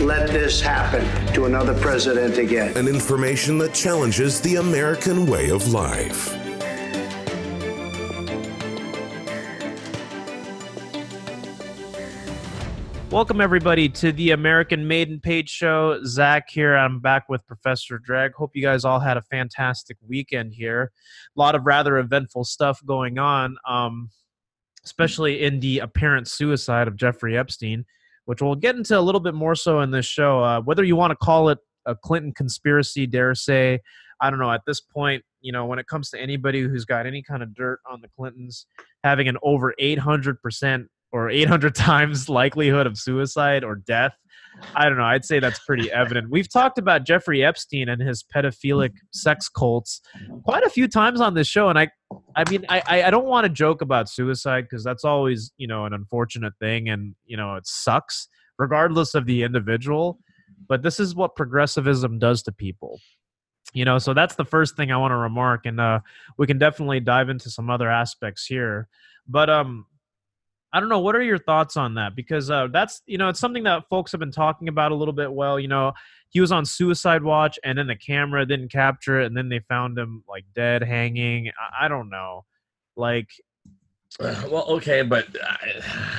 let this happen to another president again. And information that challenges the American way of life. Welcome everybody to the American Made and Paid Show. Zach here. I'm back with Professor Dreg. Hope you guys all had a fantastic weekend here. A lot of rather eventful stuff going on, um, especially in the apparent suicide of Jeffrey Epstein, which we'll get into a little bit more so in this show. Uh, whether you want to call it a Clinton conspiracy, dare say, I don't know. At this point, you know, when it comes to anybody who's got any kind of dirt on the Clintons, having an over 800 percent or 800 times likelihood of suicide or death. I don't know. I'd say that's pretty evident. We've talked about Jeffrey Epstein and his pedophilic sex cults quite a few times on this show, and I, I mean, I, I don't want to joke about suicide because that's always, you know, an unfortunate thing, and you know, it sucks regardless of the individual. But this is what progressivism does to people, you know. So that's the first thing I want to remark, and uh, we can definitely dive into some other aspects here. But um, I don't know. What are your thoughts on that? Because uh, that's you know it's something that folks have been talking about a little bit. Well, you know, he was on suicide watch, and then the camera didn't capture it, and then they found him like dead, hanging. I, I don't know, like. Well, okay, but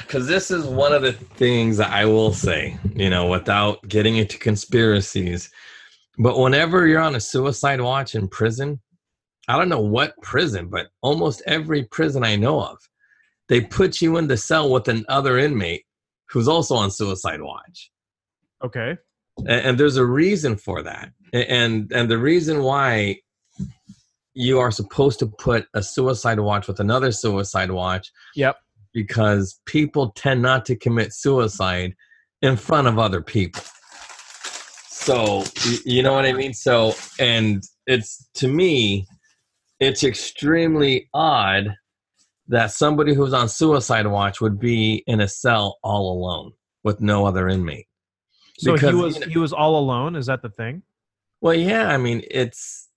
because this is one of the things that I will say, you know, without getting into conspiracies, but whenever you're on a suicide watch in prison, I don't know what prison, but almost every prison I know of, they put you in the cell with another inmate who's also on suicide watch. Okay. And, and there's a reason for that. And and the reason why you are supposed to put a suicide watch with another suicide watch. Yep. Because people tend not to commit suicide in front of other people. So you know what I mean? So and it's to me, it's extremely odd that somebody who's on suicide watch would be in a cell all alone with no other inmate. So because, he was you know, he was all alone. Is that the thing? Well, yeah. I mean, it's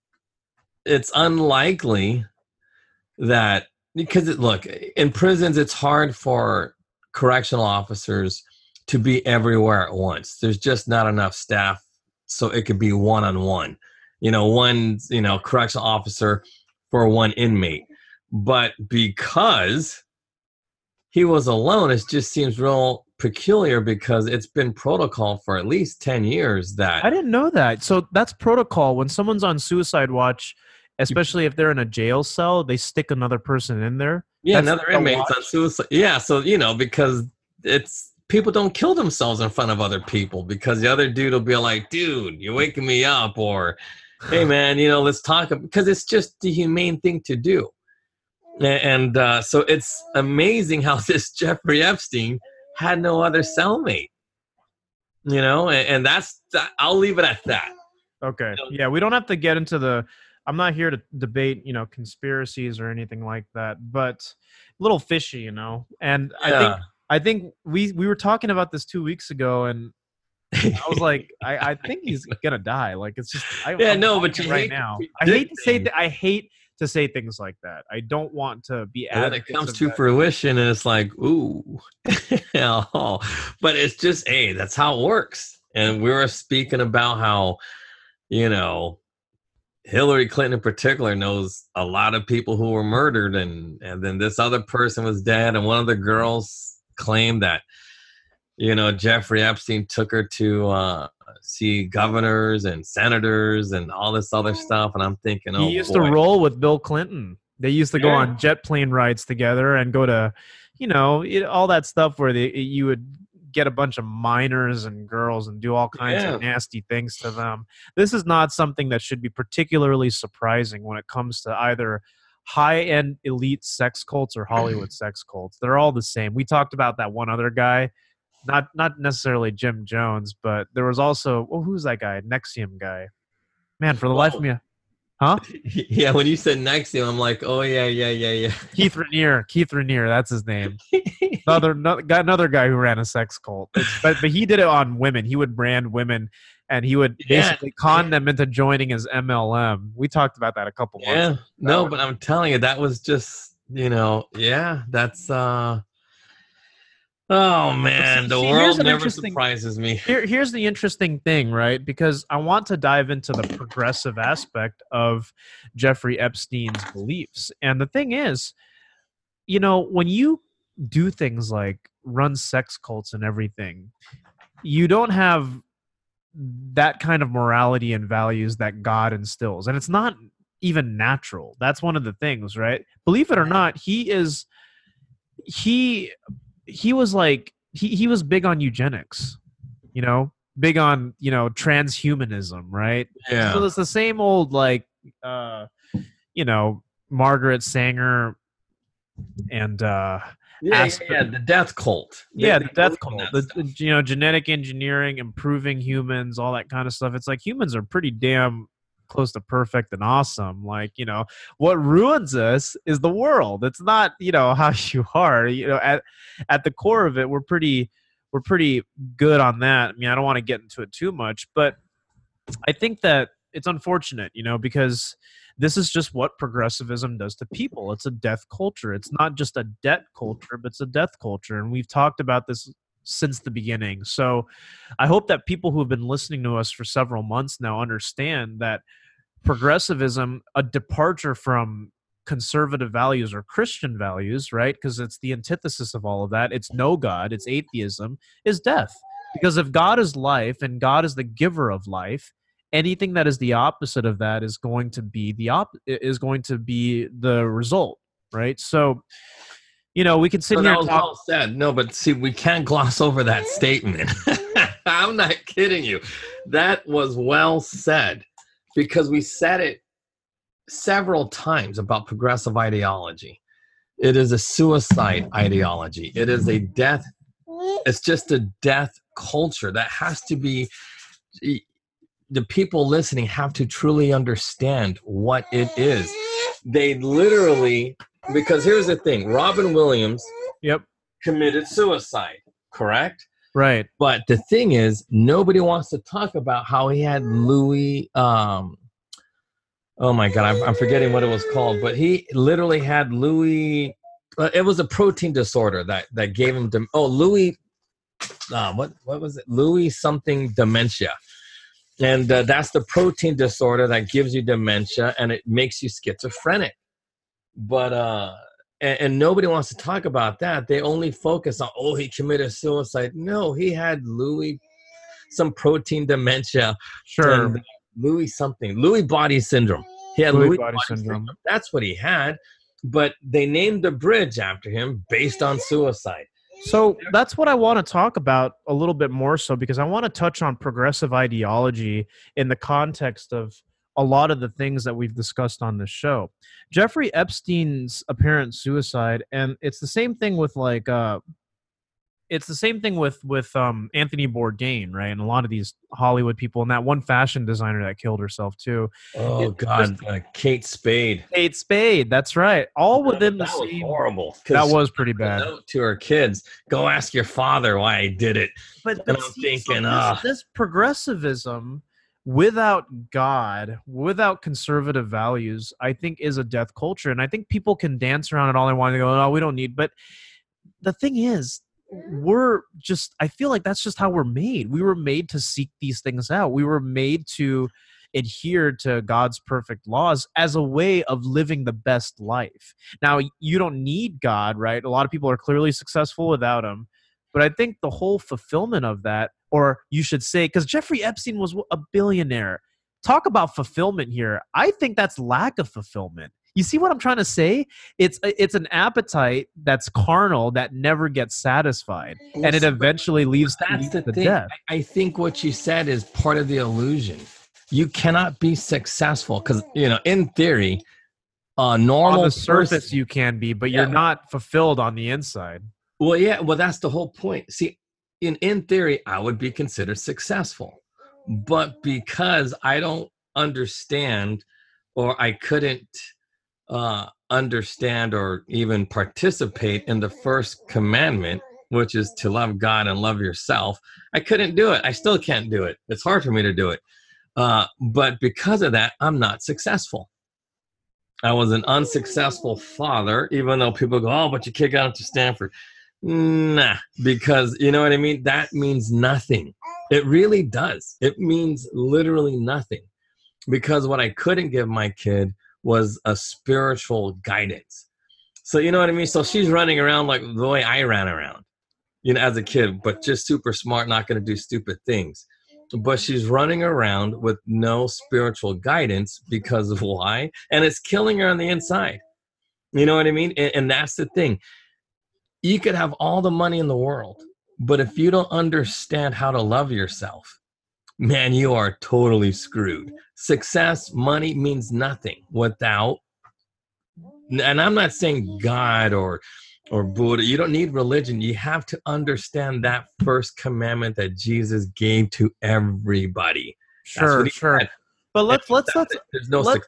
it's unlikely that because it, look in prisons, it's hard for correctional officers to be everywhere at once. There's just not enough staff, so it could be one on one. You know, one you know correctional officer for one inmate but because he was alone, it just seems real peculiar because it's been protocol for at least 10 years that I didn't know that. So that's protocol when someone's on suicide watch, especially if they're in a jail cell, they stick another person in there. Yeah, that's another inmate on suicide. Yeah, so you know because it's people don't kill themselves in front of other people because the other dude will be like, "Dude, you're waking me up," or "Hey, man, you know, let's talk," because it's just the humane thing to do and uh, so it's amazing how this Jeffrey Epstein had no other cellmate. You know, and, and that's I'll leave it at that. Okay. You know? Yeah, we don't have to get into the. I'm not here to debate, you know, conspiracies or anything like that, but a little fishy, you know. And yeah. I think I think we we were talking about this two weeks ago, and I was like, I, I think he's gonna die. Like it's just, I, yeah, I'm no, but right now, I hate to say that. I hate to say things like that. I don't want to be. And it comes to that. fruition, and it's like, ooh, oh. but it's just, hey, that's how it works. And we were speaking about how, you know, Hillary Clinton in particular knows a lot of people who were murdered, and and then this other person was dead, and one of the girls claimed that, you know, Jeffrey Epstein took her to uh, see governors and senators and all this other mm. stuff. And I'm thinking, oh, he used boy. to roll with Bill Clinton. They used to go yeah. on jet plane rides together and go to, you know, it, all that stuff where they, you would get a bunch of minors and girls and do all kinds yeah. of nasty things to them. This is not something that should be particularly surprising when it comes to either high end elite sex cults or Hollywood sex cults. They're all the same. We talked about that one other guy not not necessarily Jim Jones, but there was also well, who's that guy? NXIVM guy. Man, for the life of me, huh? Yeah, when you said NXIVM, I'm like, oh yeah, yeah, yeah, yeah. Keith Raniere. Keith Raniere, that's his name. Another no, got another guy who ran a sex cult, It's- but but he did it on women. He would brand women, and he would Yeah, basically con them into joining his MLM. We talked about that a couple months. yeah, ago. no, but I'm telling you, that was just, you know, yeah, that's. uh Oh man, the see, world never surprises me. Here, here's the interesting thing, right? Because I want to dive into the progressive aspect of Jeffrey Epstein's beliefs. And the thing is, you know, when you do things like run sex cults and everything, you don't have that kind of morality and values that God instills. And it's not even natural. That's one of the things, right? Believe it or not, he is he he was like he, he was big on eugenics you know big on you know transhumanism right Yeah. so it's the same old like uh you know margaret sanger and uh yeah, yeah, Aspen- yeah, the death cult. They- yeah the death cult the, you know genetic engineering improving humans all that kind of stuff it's like humans are pretty damn close to perfect and awesome like you know what ruins us is the world. It's not you know how you are you know at at the core of it we're pretty we're pretty good on that. I mean i don't want to get into it too much but i think that it's unfortunate you know because this is just what progressivism does to people. It's a death culture. It's not just a debt culture but it's a death culture and we've talked about this since the beginning. So i hope that people who have been listening to us for several months now understand that progressivism a departure from conservative values or christian values right because it's the antithesis of all of that it's no god it's atheism is death. Because if god is life and god is the giver of life anything that is the opposite of that is going to be the op- is going to be the result right? So you know we can sit So here that and was talk well said. No, but see, we can't gloss over that statement. I'm not kidding you. That was well said because we said it several times about progressive ideology. It is a suicide ideology. It is a death. It's just a death culture that has to be. The people listening have to truly understand what it is. They literally, because here's the thing: Robin Williams yep committed suicide, correct? right But the thing is, nobody wants to talk about how he had Lewy. Um, oh my God, I'm, I'm forgetting what it was called, but he literally had Lewy. Uh, it was a protein disorder that that gave him. Dem- oh, Lewy. Uh, what what was it? Lewy something dementia, and uh, that's the protein disorder that gives you dementia and it makes you schizophrenic. But uh, and, and nobody wants to talk about that. They only focus on, oh, he committed suicide. No, he had Lewy, some protein dementia, sure and Lewy something, Lewy body syndrome. He had Lewy Louis, body body, syndrome. syndrome. That's what he had. But they named the bridge after him based on suicide. So that's what I want to talk about a little bit more so because I want to touch on progressive ideology in the context of a lot of the things that we've discussed on this show. Jeffrey Epstein's apparent suicide and it's the same thing with like uh it's the same thing with with um Anthony Bourdain, right? And a lot of these Hollywood people and that one fashion designer that killed herself too. Oh It- God, uh, Kate Spade. Kate Spade, that's right. All within the that was same horrible. That was pretty bad. Note to her kids: Go ask your father why I did it. but, but I'm see, so thinking, this, ah. this progressivism without god without conservative values i think is a death culture and i think people can dance around it all they want to go oh we don't need but the thing is mm. we're just i feel like that's just how we're made. We were made to seek these things out. We were made to adhere to god's perfect laws as a way of living the best life. Now you don't need god right? A lot of people are clearly successful without him but I think the whole fulfillment of that, or you should say, because Jeffrey Epstein was a billionaire. Talk about fulfillment here. I think that's lack of fulfillment. You see what I'm trying to say? It's uh, it's an appetite that's carnal that never gets satisfied, and it eventually leaves That's leads the to thing. death. I think what you said is part of the illusion. You cannot be successful because you know, in theory, a normal On the surface, person- you can be, but you're not fulfilled on the inside. Well, yeah, well, that's the whole point. See, in in theory I would be considered successful. But because I don't understand or I couldn't uh, understand or even participate in the first commandment, which is to love God and love yourself, I couldn't do it. I still can't do it. It's hard for me to do it. Uh, but because of that, I'm not successful. I was an unsuccessful father, even though people go, oh, but your kid got into Stanford. Nah, because you know what I mean? That means nothing. It really does. It means literally nothing. Because what I couldn't give my kid was a spiritual guidance. So, you know what I mean? So she's running around like the way I ran around, you know, as a kid, but just super smart, not going to do stupid things but she's running around with no spiritual guidance because of why and it's killing her on the inside you know what i mean and, and, that's the thing you could have all the money in the world but if you don't understand how to love yourself man you are totally screwed success money means nothing without and i'm not saying god or or Buddha. You don't need religion. You have to understand that first commandment that Jesus gave to everybody. Sure, sure. Had. But let's let's let's there's no let's,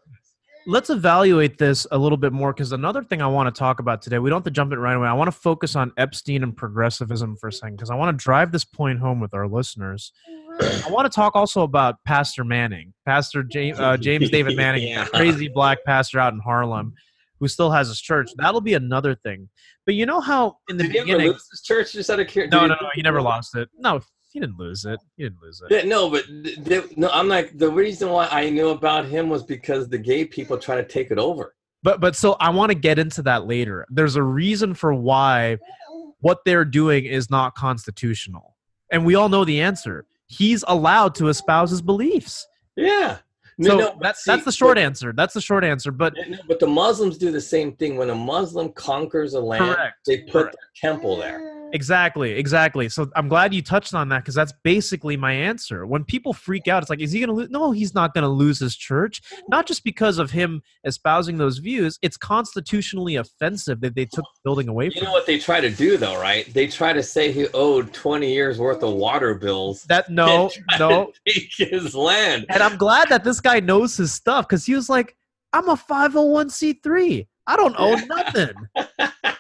let's evaluate this a little bit more because another thing I want to talk about today. We don't have to jump it right away. I want to focus on Epstein and progressivism for a second because I want to drive this point home with our listeners. I want to talk also about Pastor Manning, Pastor James, uh, James David Manning, yeah. crazy black pastor out in Harlem who still has his church. That'll be another thing. But you know how in the Did beginning, he lose his church just out of curiosity? No, no, no, he never lost it. No, he didn't lose it. He didn't lose it. Yeah, no, but no, I'm like the reason why I knew about him was because the gay people try to take it over. But but so I want to get into that later. There's a reason for why what they're doing is not constitutional, and we all know the answer. He's allowed to espouse his beliefs. Yeah. No, so no, that's see, that's the short but, answer. That's the short answer. But no, but the Muslims do the same thing. When a Muslim conquers a land, correct, they put correct. their temple there. Exactly, exactly. So I'm glad you touched on that because that's basically my answer. When people freak out, it's like, is he going to lose? No, he's not going to lose his church. Mm-hmm. Not just because of him espousing those views. It's constitutionally offensive that they took the building away you know what they try to do, though, right? They try to say he owed 20 years worth of water bills. That no, no, take his land. And I'm glad that this guy knows his stuff because he was like, I'm a 501c3. I don't own nothing.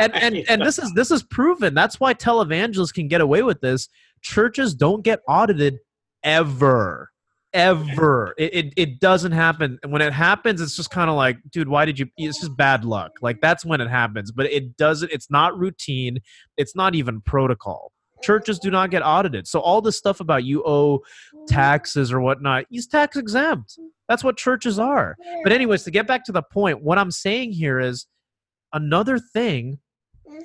and and and this is this is proven. That's why televangelists can get away with this. Churches don't get audited ever ever. It, it, it, doesn't happen. And when it happens, it's just kind of like, dude, why did you? It's just bad luck. Like that's when it happens. But it doesn't. It's not routine. It's not even protocol. Churches do not get audited. So all this stuff about you owe taxes or whatnot, he's tax exempt. That's what churches are. But anyways, to get back to the point, what I'm saying here is another thing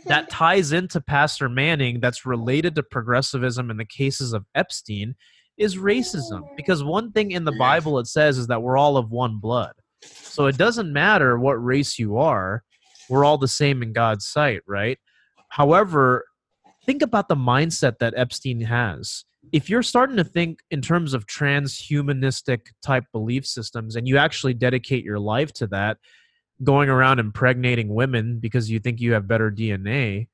that ties into Pastor Manning that's related to progressivism in the cases of Epstein is racism. Because one thing in the Bible it says is that we're all of one blood. So it doesn't matter what race you are, we're all the same in God's sight, right? However, think about the mindset that Epstein has. If you're starting to think in terms of transhumanistic type belief systems and you actually dedicate your life to that, going around impregnating women because you think you have better DNA,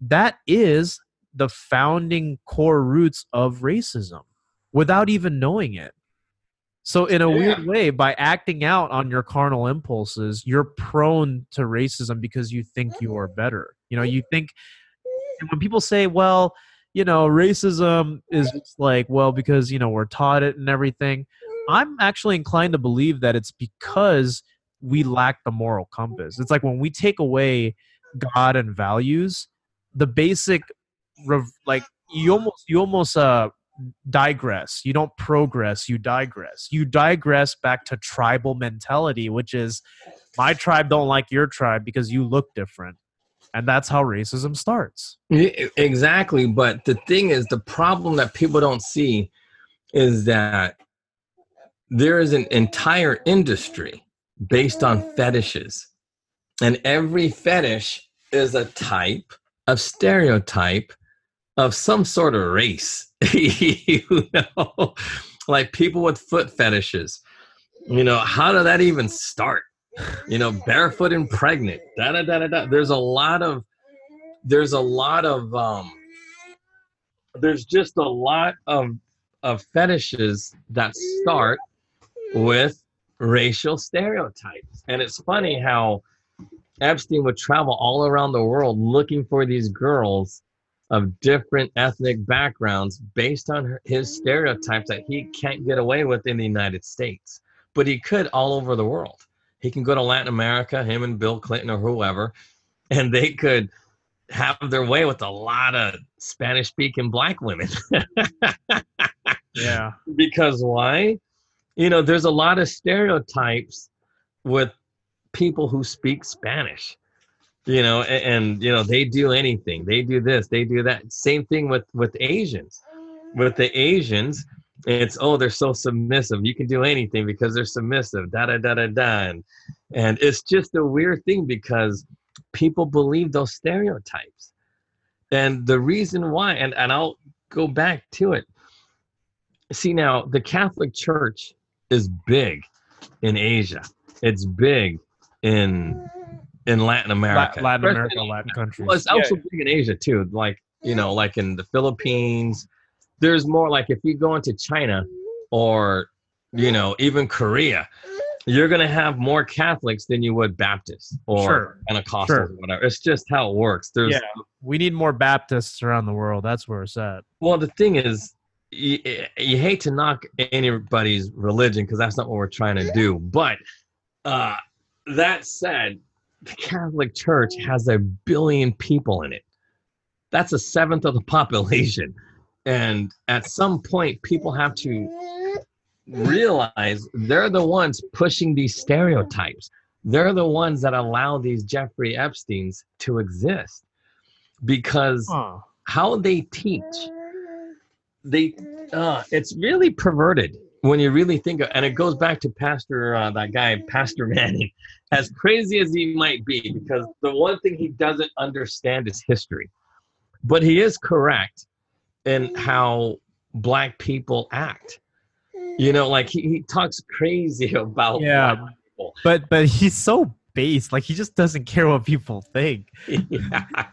that is the founding core roots of racism without even knowing it. So, in a yeah. weird way, by acting out on your carnal impulses, you're prone to racism because you think you are mm. better. You know, you think when people say, well, you know, racism is like, well, because, you know, we're taught it and everything. Mm. I'm actually inclined to believe that it's because we lack the moral compass. It's like when we take away God and values, the basic like you almost you almost uh digress. You don't progress, you digress. You digress back to tribal mentality, which is my tribe don't like your tribe because you look different. And that's how racism starts. Exactly, but the thing is the problem that people don't see is that there is an entire industry based on fetishes. And every fetish is a type of stereotype of some sort of race. you know, like people with foot fetishes. You know, how did that even start? You know, barefoot and pregnant. Da da da da da. There's a lot of there's a lot of um there's just a lot of of fetishes that start with racial stereotypes. And it's funny how Epstein would travel all around the world looking for these girls of different ethnic backgrounds based on her, his stereotypes that he can't get away with in the United States, but he could all over the world. He can go to Latin America, him and Bill Clinton or whoever, and they could have their way with a lot of Spanish speaking black women. Yeah. because why? You know, there's a lot of stereotypes with people who speak Spanish. You know, and, and you know they do anything. They do this. They do that. Same thing with with Asians. With the Asians, it's oh they're so submissive. You can do anything because they're submissive. Da da da da da. And, and it's just a weird thing because people believe those stereotypes. And the reason why, and, and I'll go back to it. See now, the Catholic Church is big in Asia. It's big in in Latin La- America. Latin America, Latin countries. Well, it's also big in Asia too. Like you know, like in the Philippines. There's more like if you go into China or you know even Korea, you're gonna have more Catholics than you would Baptists or Sure. Pentecostals Sure. or whatever. It's just how it works. There's yeah. We need more Baptists around the world. That's where it's at. Well, the thing is, you, you hate to knock anybody's religion because that's not what we're trying to do. But uh, that said, the Catholic Church has a billion people in it. That's a seventh of the population. And at some point, people have to realize they're the ones pushing these stereotypes. They're the ones that allow these Jeffrey Epsteins to exist because how they teach they uh it's really perverted when you really think of, and it goes back to pastor uh, that guy pastor manning as crazy as he might be because the one thing he doesn't understand is history but he is correct in how black people act you know like he, he talks crazy about Yeah. black people. But but he's so base. Like he just doesn't care what people think. yeah, I,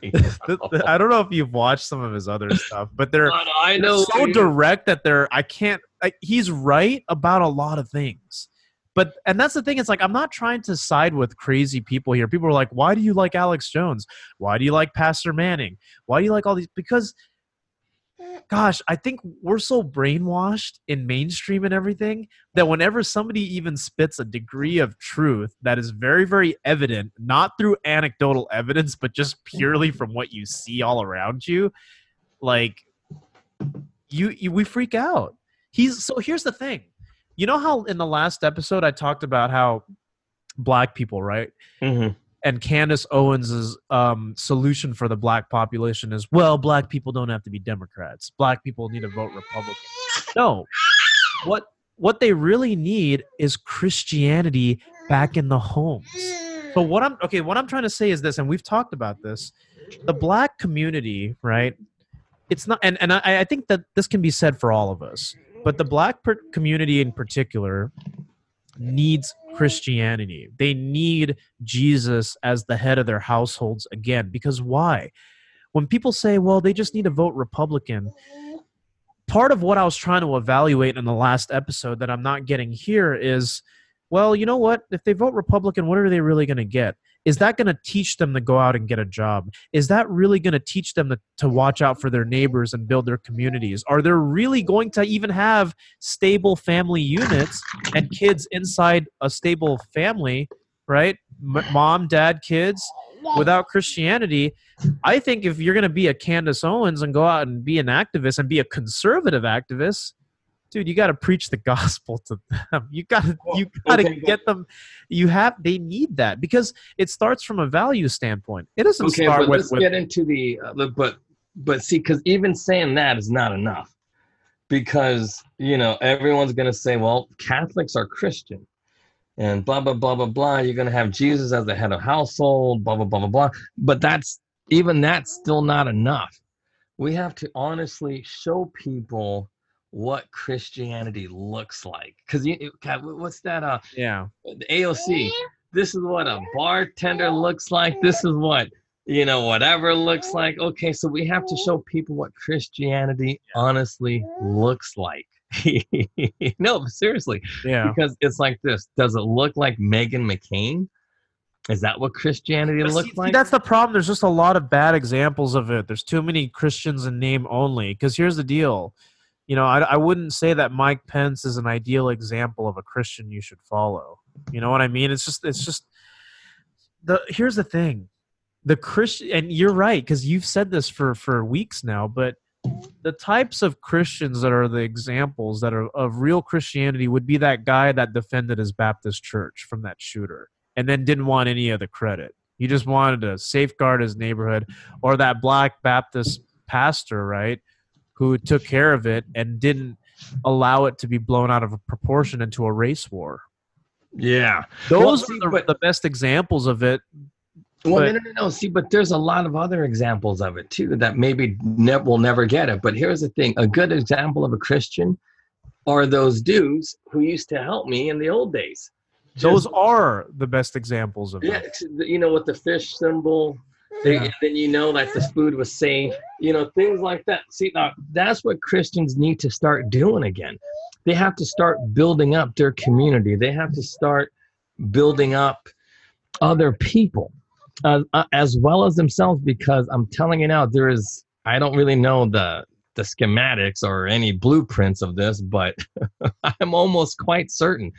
I don't know if you've watched some of his other stuff, but they're. I know so direct that they're I can't like he's right about a lot of things. But and that's the thing, it's like I'm not trying to side with crazy people here. People are like, why do you like Alex Jones? Why do you like Pastor Manning? Why do you like all these because gosh, I think we're so brainwashed in mainstream and everything that whenever somebody even spits a degree of truth that is very, very evident, not through anecdotal evidence, but just purely from what you see all around you, like you, you we freak out. He's so here's the thing. You know how in the last episode I talked about how black people, right? Mhm. And Candace Owens's um, solution for the black population is well, black people don't have to be Democrats. Black people need to vote Republican. No, what what they really need is Christianity back in the homes. But what I'm okay, what I'm trying to say is this, and we've talked about this: the black community, right? It's not, and and I, I think that this can be said for all of us, but the black per- community in particular needs Christianity. They need Jesus as the head of their households again. Because why? When people say, well, they just need to vote Republican, part of what I was trying to evaluate in the last episode that I'm not getting here is, well, you know what? If they vote Republican, what are they really going to get? Is that going to teach them to go out and get a job? Is that really going to teach them to, to watch out for their neighbors and build their communities? Are they really going to even have stable family units and kids inside a stable family, right? M- mom, dad, kids without Christianity. I think if you're going to be a Candace Owens and go out and be an activist and be a conservative activist, dude, you got to preach the gospel to them. You got to you got to okay, get them. You have they need that because it starts from a value standpoint. It doesn't okay start but with, let's with get into the uh, but but see because even saying that is not enough because you know everyone's going to say well catholics are christian and blah blah blah blah blah you're going to have jesus as the head of household blah blah blah blah blah but that's even that's still not enough we have to honestly show people what christianity looks like because you what's that uh yeah. the AOC. This is what a bartender looks like. This is what you know, whatever looks like. Okay, so we have to show people what Christianity honestly looks like. no, seriously. Yeah. Because it's like this. Does it look like Meghan McCain? Is that what Christianity But looks see, like? That's the problem. There's just a lot of bad examples of it. There's too many Christians in name only. Because here's the deal. You know, I, I wouldn't say that Mike Pence is an ideal example of a Christian you should follow. You know what I mean? It's just, it's just the. Here's the thing, the Christian, and you're right because you've said this for for weeks now. But the types of Christians that are the examples that are of real Christianity would be that guy that defended his Baptist church from that shooter and then didn't want any of the credit. He just wanted to safeguard his neighborhood, or that black Baptist pastor, right, who took care of it and didn't allow it to be blown out of proportion into a race war. yeah. Those Well, are the, but- the best examples of it. Well, But- no, no, no. See, but there's a lot of other examples of it too that maybe ne- will never get it. But here's the thing: a good example of a Christian are those dudes who used to help me in the old days. Those are the best examples of yeah, it. you know, with the fish symbol. They, Yeah. Then you know that the food was safe. You know, things like that. See, now that's what Christians need to start doing again. They have to start building up their community. They have to start building up other people uh, uh, as well as themselves because i'm telling you now there is i don't really know the the schematics or any blueprints of this but i'm almost quite certain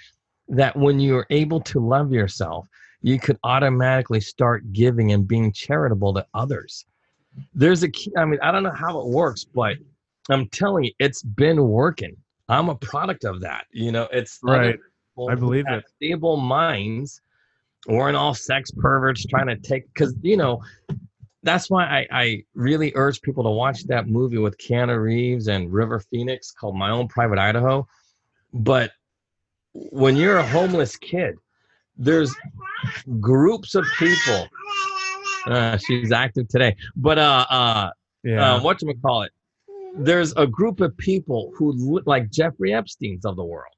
that when you're able to love yourself you could automatically start giving and being charitable to others there's a key i mean i don't know how it works but i'm telling you it's been working i'm a product of that you know it's Right. I believe it. stable minds weren't all sex perverts trying to take because you know that's why I, I really urge people to watch that movie with Keanu Reeves and River Phoenix called My Own Private Idaho. But when you're a homeless kid, there's groups of people. Uh, she's active today, but uh, uh, Yeah. uh, what you call it? There's a group of people who look like Jeffrey Epstein's of the world.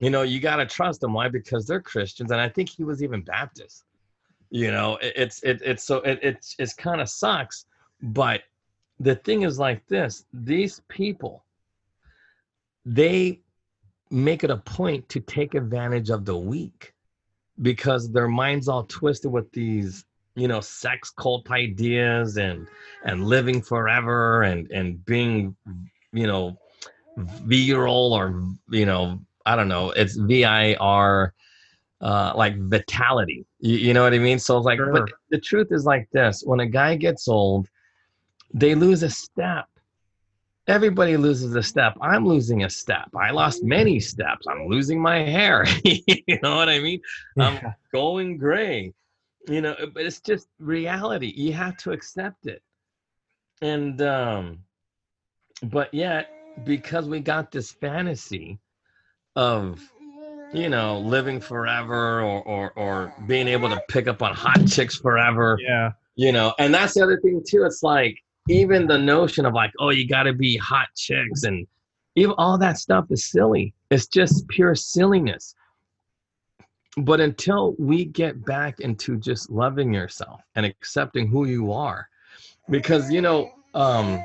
You know, you got to trust them. Why? Because they're Christians, and I think he was even Baptist. You know, it, it's it, it's so it, it's it's kind of sucks, but the thing is like this: these people, they make it a point to take advantage of the weak because their minds all twisted with these you know sex cult ideas and and living forever and and being you know viral or you know i don't know it's v-i-r uh like vitality you, you know what i mean so it's like Sure. but the truth is like this when a guy gets old they lose a step everybody loses a step. I'm losing a step. I lost many steps. I'm losing my hair. You know what i mean? I'm going gray. You know but it's just reality. You have to accept it. And um but yet because we got this fantasy of you know living forever or or or being able to pick up on hot chicks forever yeah. you know and that's the other thing too. It's like even the notion of like oh you got to be hot chicks and even all that stuff is silly. It's just pure silliness. But until we get back into just loving yourself and accepting who you are because you know um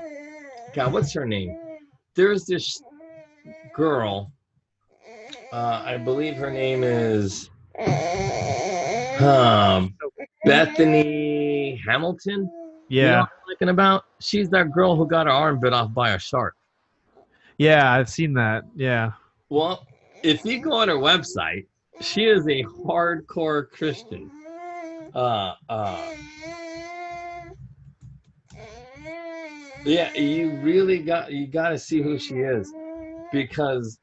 god what's her name? There's this girl uh i believe her name is um bethany hamilton you know Yeah. what I'm talking about she's that girl who got her arm bit off by a shark Yeah. I've seen that. Yeah. Well, if you go on her website, she is a hardcore Christian. Uh, uh, yeah, you really got you got to see who she is because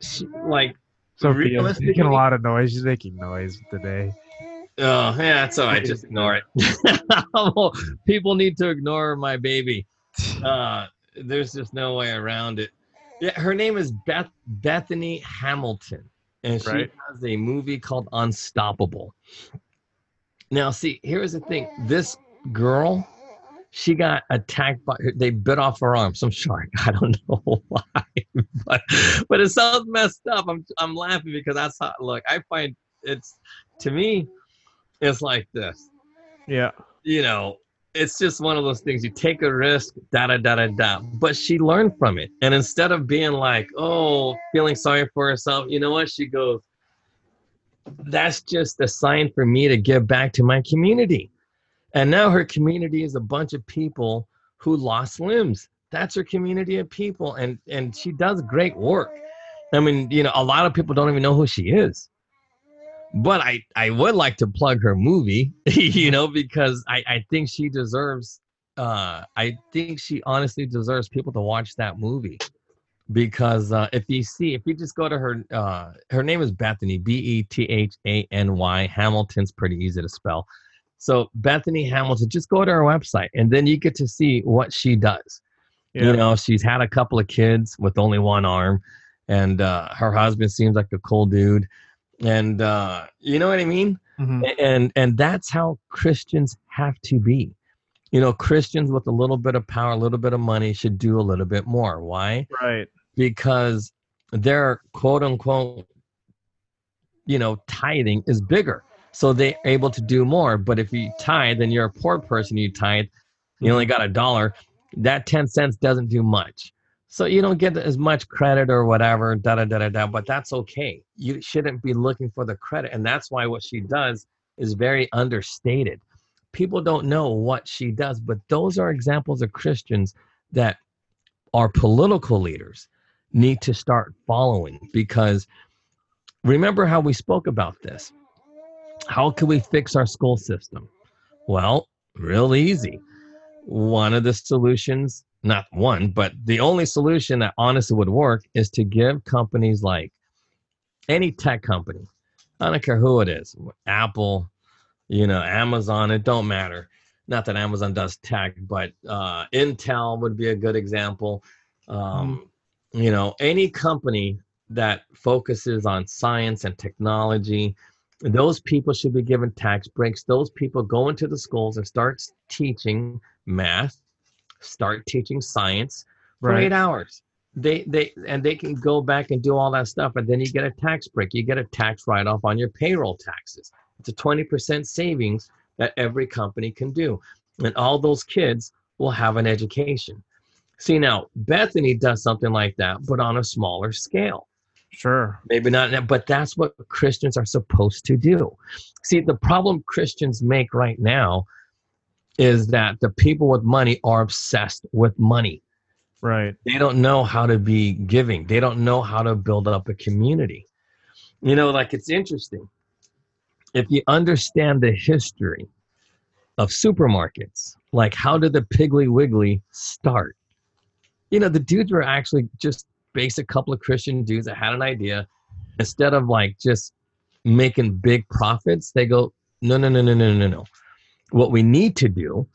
she like Sophia's realistically- making a lot of noise. She's making noise today. Oh yeah, that's all right. Just ignore it. Well, People need to ignore my baby. Uh, there's just no way around it. Yeah, her name is Beth Bethany Hamilton, and she Right. has a movie called Unstoppable. Now, see, here's the thing: this girl, she got attacked by. They bit off her arm. Some shark. I don't know why, but but it sounds messed up. I'm I'm laughing because that's how. Look, I find it's to me, it's like this. Yeah. You know, it's just one of those things. You take a risk, da da da da da. But she learned from it, and instead of being like, oh, feeling sorry for herself, you know what? She goes, that's just a sign for me to give back to my community. And now her community is a bunch of people who lost limbs. That's her community of people, and and she does great work. I mean, you know, a lot of people don't even know who she is. But I I would like to plug her movie, you know, because I I think she deserves. Uh, I think she honestly deserves people to watch that movie because uh, if you see, if you just go to her, uh, her name is Bethany, B E T H A N Y. Hamilton's pretty easy to spell. So Bethany Hamilton, just go to her website and then you get to see what she does. Yeah. You know, she's had a couple of kids with only one arm, and uh, her husband seems like a cool dude, and uh, you know what I mean. Mhm. And and that's how Christians have to be. You know, Christians with a little bit of power, a little bit of money should do a little bit more. Why? Right. because their quote unquote you know tithing is bigger so they're able to do more but if you tithe and you're a poor person you tithe you only got a dollar that 10 cents doesn't do much so you don't get as much credit or whatever da da da da da but that's okay. You shouldn't be looking for the credit and that's why what she does is very understated. People don't know what she does but those are examples of christians that our political leaders need to start following because remember how we spoke about this. How can we fix our school system? Well real easy. One of the solutions not one but the only solution that honestly would work is to give companies like any tech company i don't care who it is apple you know amazon it don't matter. Not that amazon does tech but uh, intel would be a good example. Um, you know any company that focuses on science and technology those people should be given tax breaks. Those people go into the schools and start teaching math start teaching science for Right. eight hours. They they and they can go back and do all that stuff and then you get a tax break. You get a tax write-off on your payroll taxes. It's a 20% savings that every company can do. And all those kids will have an education. See now bethany does something like that but on a smaller scale. Sure. maybe not but that's what christians are supposed to do. See the problem christians make right now is that the people with money are obsessed with money. Right. they don't know how to be giving. They don't know how to build up a community. You know like it's interesting. If you understand the history of supermarkets like how did the piggly wiggly start? You know the dudes were actually just basic couple of christian dudes that had an idea. Instead of like just making big profits they go no no no no no no no what we need to do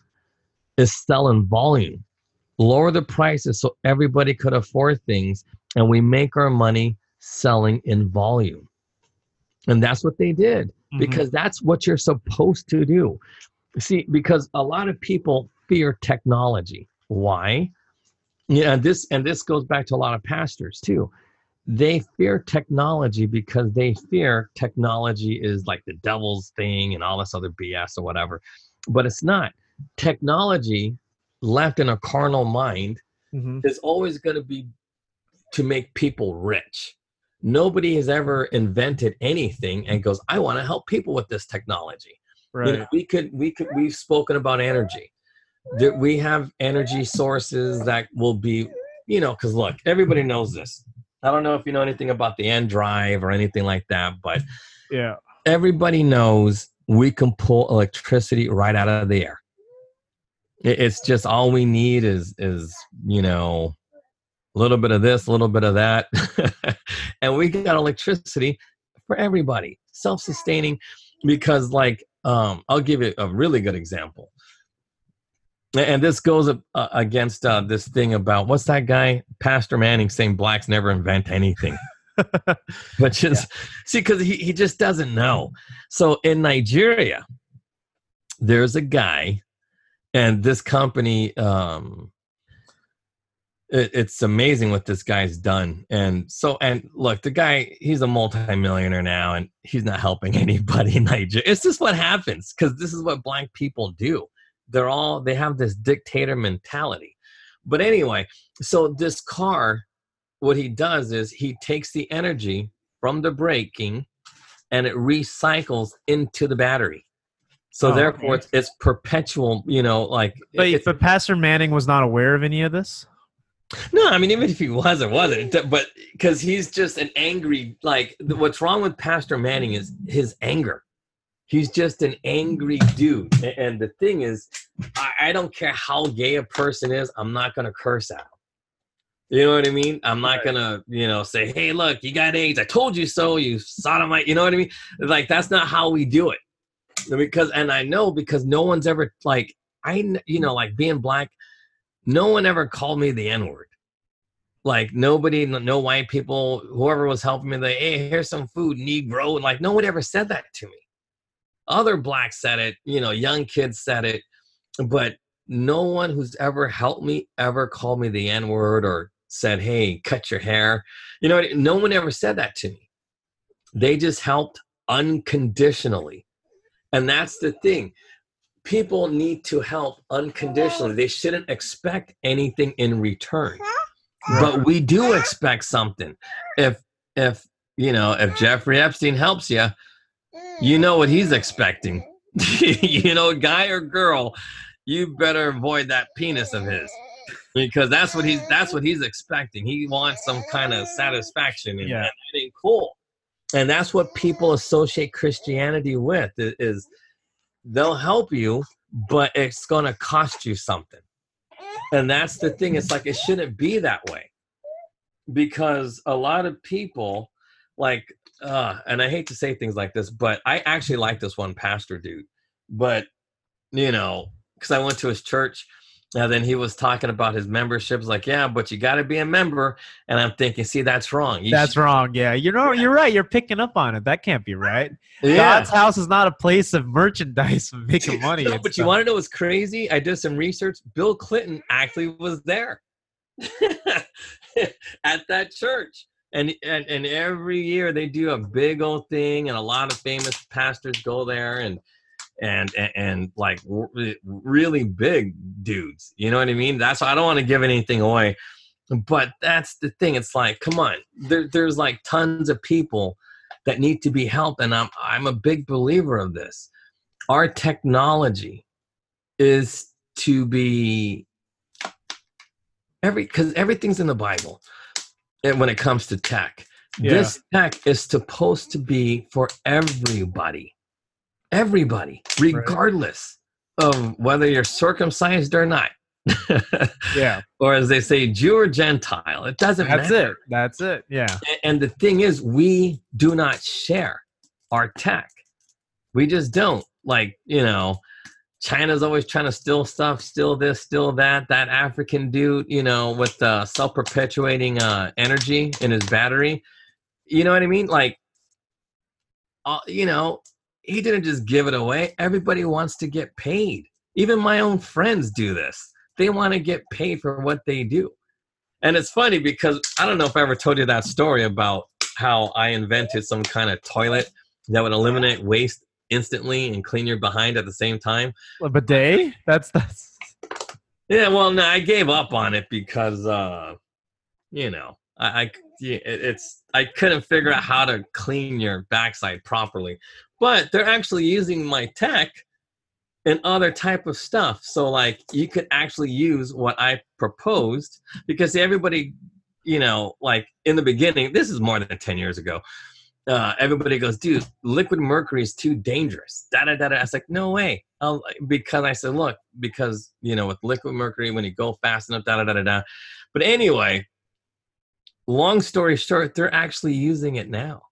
is sell in volume lower the prices so everybody could afford things and we make our money selling in volume. And that's what they did Mhm. because that's what you're supposed to do. See because a lot of people fear technology. Why? Yeah and this and this goes back to a lot of pastors too they fear technology because they fear technology is like the devil's thing and all this other bs or whatever but it's not technology left in a carnal mind Mhm. is always going to be to make people rich. Nobody has ever invented anything and goes, I want to help people with this technology. You Right. know, we could, we could, we've spoken about energy. There, we have energy sources that will be, you know, because look, everybody knows this. I don't know if you know anything about the N drive or anything like that, but Yeah. everybody knows we can pull electricity right out of the air. It's just all we need is is you know a little bit of this, a little bit of that, and we got electricity for everybody, self-sustaining. Because like um, I'll give you a really good example, and this goes uh, against uh, this thing about what's that guy Pastor Manning saying blacks never invent anything which is see because he, he just doesn't know so in nigeria there's a guy and this company um it, it's amazing what this guy's done. And so, and look, the guy, he's a multimillionaire now, and he's not helping anybody in Nigeria. It's just what happens because this is what black people do. They're all, they have this dictator mentality. But anyway, so this car, what he does is he takes the energy from the braking and it recycles into the battery. So Oh, therefore, okay. it's, it's perpetual. You know, like But, but Pastor Manning was not aware of any of this. no, I mean, even if he was or wasn't, but because he's just an angry. Like what's wrong with Pastor Manning is his anger. He's just an angry dude. And the thing is, I, don't care how gay a person is. I'm not gonna curse at him. You know what I mean? I'm not Right. gonna, you know, say, "Hey, look, you got AIDS. I told you so. You sodomite." You know what I mean? Like that's not how we do it. Because, and I know because no one's ever like I, you know, like being black. No one ever called me the N word. Like nobody, no white people, whoever was helping me, like, hey, here's some food, Negro. And like no one ever said that to me. Other blacks said it, you know, young kids said it, but no one who's ever helped me ever called me the N word or said, hey, cut your hair. You know, no one ever said that to me. They just helped unconditionally. And that's the thing. People need to help unconditionally. They shouldn't expect anything in return. But we do expect something. If if you know, if Jeffrey Epstein helps you, you know what he's expecting. you know, guy or girl, you better avoid that penis of his. Because that's what he's that's what he's expecting. He wants some kind of satisfaction and Yeah. that ain't cool. And that's what people associate Christianity with is they'll help you, but it's gonna cost you something. And that's the thing. It's like it shouldn't be that way. Because a lot of people like uh and I hate to say things like this, but I actually like this one pastor dude. But you know, because I went to his church and then he was talking about his memberships, like, yeah, but you got to be a member. And I'm thinking, see, that's wrong. You That's should- wrong. Yeah, you know, you're right. You're picking up on it. That can't be right. Yeah. God's house is not a place of merchandise of making money. No, but you want to know what's crazy? I did some research. Bill Clinton actually was there at that church. And, and and every year they do a big old thing, and a lot of famous pastors go there, and and and, and like re- really big dudes. You know what I mean? That's I don't want to give anything away, but that's the thing. It's like, come on, there, there's like tons of people that need to be helped, and I'm I'm a big believer of this. Our technology is to be every because everything's in the Bible, Eh, when it comes to tech, Yeah. this tech is supposed to be for everybody, everybody, regardless of whether you're circumcised or not. Yeah, or as they say, Jew or Gentile. It doesn't that's matter. That's it. That's it. Yeah. And the thing is, we do not share our tech. We just don't. Like, you know, China's always trying to steal stuff, steal this, steal that. That African dude, you know, with the self perpetuating uh, energy in his battery. You know what I mean? Like, uh, you know, he didn't just give it away. Everybody wants to get paid. Even my own friends do this. They want to get paid for what they do. And it's funny because I don't know if I ever told you that story about how I invented some kind of toilet that would eliminate waste instantly and clean your behind at the same time. A bidet. That's that's. Yeah, well, no, I gave up on it because, uh, you know, I, I it's I couldn't figure out how to clean your backside properly. But they're actually using my tech and other type of stuff. So like you could actually use what I proposed because everybody, you know, like in the beginning, this is more than ten years ago. Uh, everybody goes, dude, liquid mercury is too dangerous. Da da da da. I was like, no way. I'll, because I said, look, because you know, with liquid mercury, when you go fast enough, da da da da da. But anyway, long story short, they're actually using it now.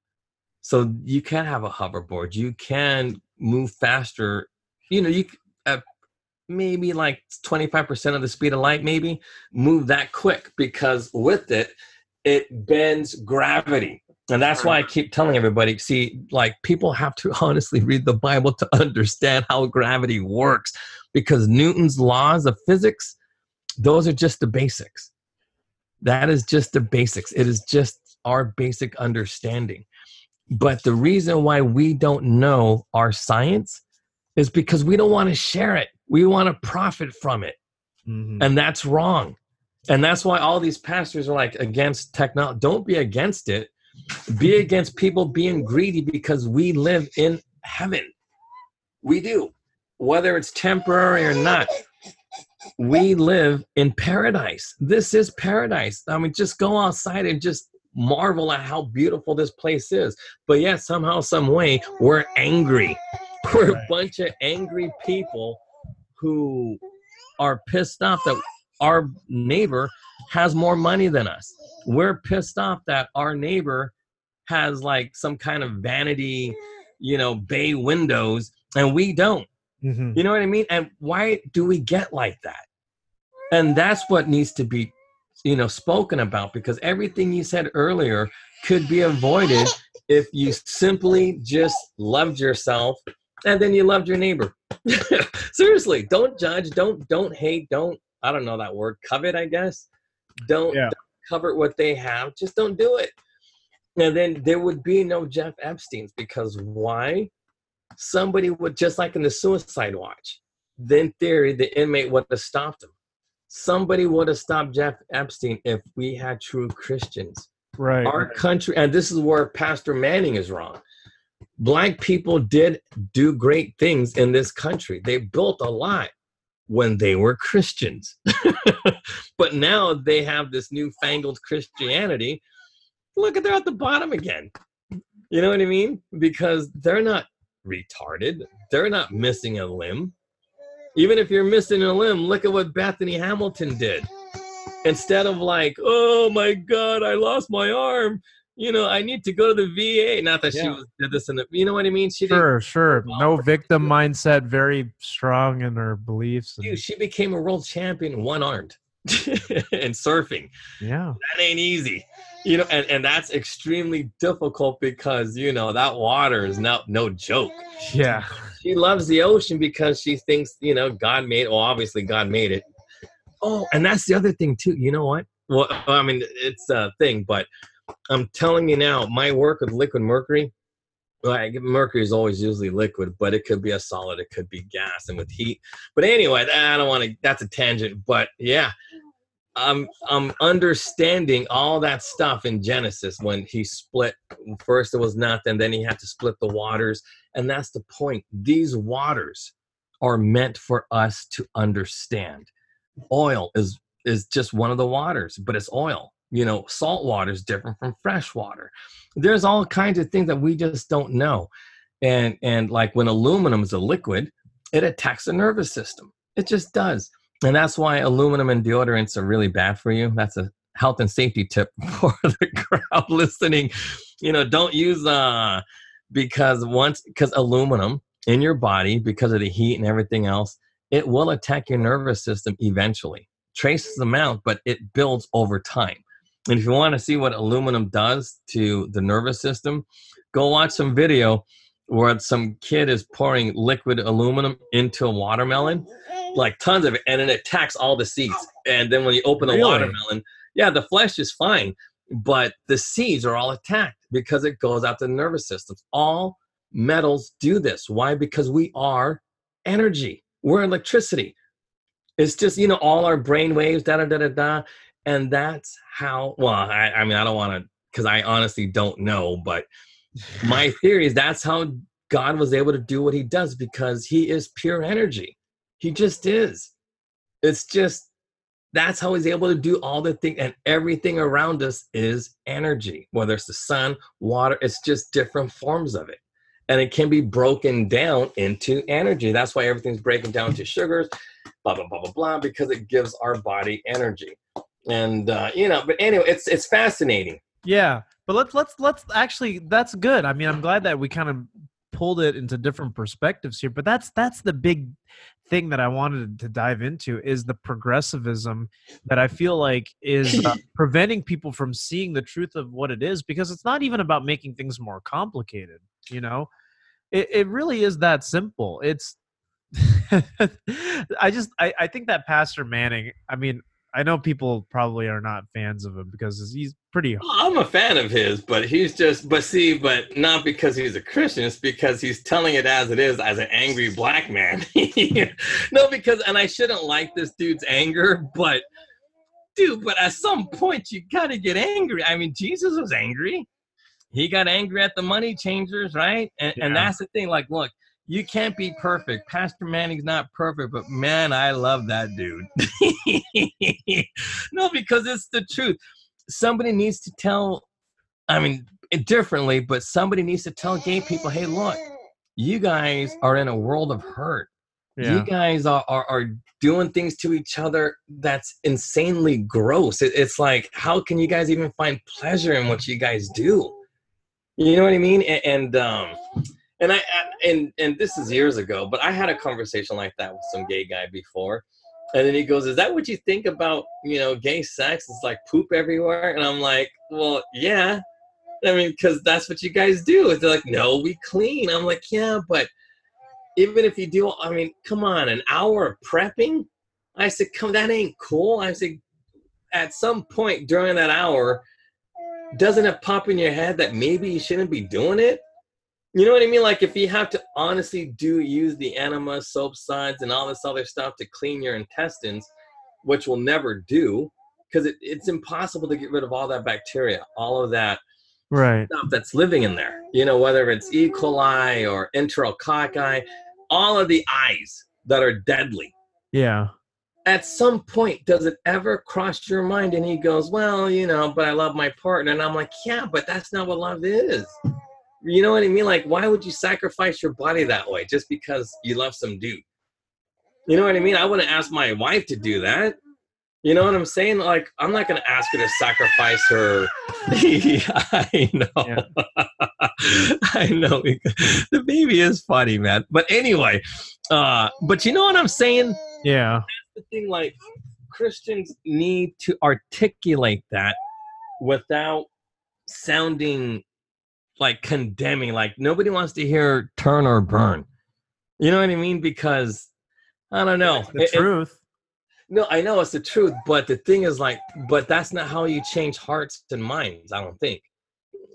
So you can have a hoverboard. You can move faster. You know, you uh, maybe like 25% of the speed of light, maybe move that quick because with it, it bends gravity. And that's why I keep telling everybody see, like, people have to honestly read the Bible to understand how gravity works because Newton's laws of physics, those are just the basics. That is just the basics. It is just our basic understanding. But the reason why we don't know our science is because we don't want to share it. We want to profit from it. Mhm. And that's wrong. And that's why all these pastors are like against technology. Don't be against it. Be against people being greedy because we live in heaven. We do. Whether it's temporary or not, we live in paradise. This is paradise. I mean, just go outside and just marvel at how beautiful this place is. But yet, somehow, some way, we're angry. We're a bunch of angry people who are pissed off that our neighbor has more money than us. We're pissed off that our neighbor has like some kind of vanity, you know, bay windows and we don't. Mhm. You know what I mean? And why do we get like that? And that's what needs to be, you know, spoken about because everything you said earlier could be avoided if you simply just loved yourself and then you loved your neighbor. Seriously, don't judge, don't don't hate, don't I don't know that word, covet, I guess. Don't, Yeah. don't covet what they have. Just don't do it. And then there would be no Jeff Epstein's because why? Somebody would just like in the suicide watch. Then theory, the inmate would have stopped him. Somebody would have stopped Jeff Epstein if we had true Christians Right. our country and this is where pastor manning is wrong black people did do great things in this country they built a lot when they were christians. But now they have this newfangled christianity. Look at they're at the bottom again. You know what i mean? Because they're not retarded. They're not missing a limb. Even if you're missing a limb look at what bethany hamilton did. Instead of like, oh my god, I lost my arm. You know, I need to go to the VA. Not that she was did this in the. You know what I mean? She did. Sure, sure. No victim mindset, very strong in her beliefs. and- Dude, she became a world champion, one armed, in surfing. yeah. That ain't easy. You know, and, and that's extremely difficult because you know that water is not no joke. Yeah. She loves the ocean because she thinks you know God made. Well, obviously God made it. Oh, and that's the other thing too. You know what? Well, I mean, it's a thing, but I'm telling you now, my work with liquid mercury. Like mercury is always usually liquid, but it could be a solid, it could be gas, and with heat. But anyway, I don't want to. That's a tangent. But yeah, I'm I'm understanding all that stuff in Genesis when he split. First it was nothing, then he had to split the waters, and that's the point. These waters are meant for us to understand. Oil is is just one of the waters, but it's oil. You know, salt water is different from fresh water. There's all kinds of things that we just don't know. And and like when aluminum is a liquid, it attacks the nervous system. It just does. And that's why aluminum and deodorants are really bad for you. That's a health and safety tip for the crowd listening. You know, don't use uh because once because aluminum in your body because of the heat and everything else, it will attack your nervous system eventually. Traces amount, but it builds over time. And if you want to see what aluminum does to the nervous system, go watch some video where some kid is pouring liquid aluminum into a watermelon, like tons of it, and it attacks all the seeds. And then when you open the Really? watermelon, yeah, the flesh is fine, but the seeds are all attacked because it goes out to the nervous system. All metals do this. Why? Because we are energy. We're electricity. It's just, you know, all our brain waves, da da da da da. And that's how, well, I, I mean, I don't want to, because I honestly don't know, but my theory is that's how God was able to do what he does because he is pure energy. He just is. It's just, that's how he's able to do all the things, and everything around us is energy, whether it's the sun, water, it's just different forms of it and it can be broken down into energy. That's why everything's breaking down to sugars, blah blah blah blah blah, because it gives our body energy. And uh, you know, but anyway, it's it's fascinating. Yeah, but let's let's let's actually that's good. I mean, I'm glad that we kind of pulled it into different perspectives here. But that's that's the big thing that I wanted to dive into is the progressivism that I feel like is uh, preventing people from seeing the truth of what it is because it's not even about making things more complicated. You know, it it really is that simple. It's I just I, I think that Pastor Manning. I mean, I know people probably are not fans of him because he's pretty. I'm a fan of his, but he's just, but see, but not because he's a Christian. It's because he's telling it as it is, as an angry black man. no, because, and I shouldn't like this dude's anger, but dude, but at some point you got to get angry. I mean, Jesus was angry. He got angry at the money changers, right? And, yeah. and that's the thing. Like, look, you can't be perfect. Pastor Manning's not perfect, but man, I love that dude. no, because it's the truth. Somebody needs to tell, I mean, differently, but somebody needs to tell gay people, hey, look, you guys are in a world of hurt. Yeah. You guys are, are, are, doing things to each other that's insanely gross. It, it's like, how can you guys even find pleasure in what you guys do? You know what I mean? And, and um, and I and and this is years ago, but I had a conversation like that with some gay guy before, and then he goes, "Is that what you think about you know gay sex? It's like poop everywhere." And I'm like, "Well, yeah." I mean, because that's what you guys do. They're like, "No, we clean." I'm like, "Yeah, but even if you do, I mean, come on, an hour of prepping." I said, "Come, that ain't cool." I said, at some point during that hour, doesn't it pop in your head that maybe you shouldn't be doing it? You know what I mean? Like if you have to honestly do use the enema, soap suds, and all this other stuff to clean your intestines, which we'll never do, because it, it's impossible to get rid of all that bacteria, all of that right stuff that's living in there. You know, whether it's E. coli or enterococci, all of the eyes that are deadly. Yeah. At some point, does it ever cross your mind? And he goes, Well, you know, but I love my partner. And I'm like, Yeah, but that's not what love is. You know what I mean? Like, why would you sacrifice your body that way just because you love some dude? You know what I mean? I wouldn't ask my wife to do that. You know what I'm saying? Like, I'm not going to ask her to sacrifice her. I know. Yeah. I know. The baby is funny, man. But anyway, uh, but you know what I'm saying? Yeah. That's the thing. Like, Christians need to articulate that without sounding like condemning. Like nobody wants to hear turn or burn. You know what I mean? Because I don't know. It's the it, truth. It, no, I know it's the truth, but the thing is like, but that's not how you change hearts and minds. I don't think.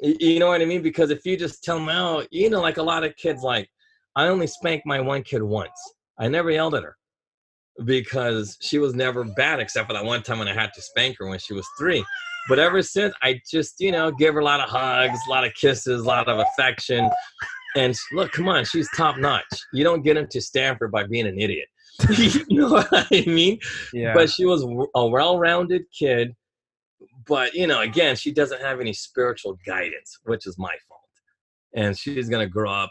You know what I mean? Because if you just tell them oh, you know, like a lot of kids, like I only spanked my one kid once. I never yelled at her because she was never bad except for that one time when I had to spank her when she was three. But ever since, I just, you know, give her a lot of hugs, a lot of kisses, a lot of affection. And look, come on, she's top notch. You don't get into Stanford by being an idiot. you know what I mean? Yeah. But she was a well-rounded kid. But you know, again, she doesn't have any spiritual guidance, which is my fault. And she's gonna grow up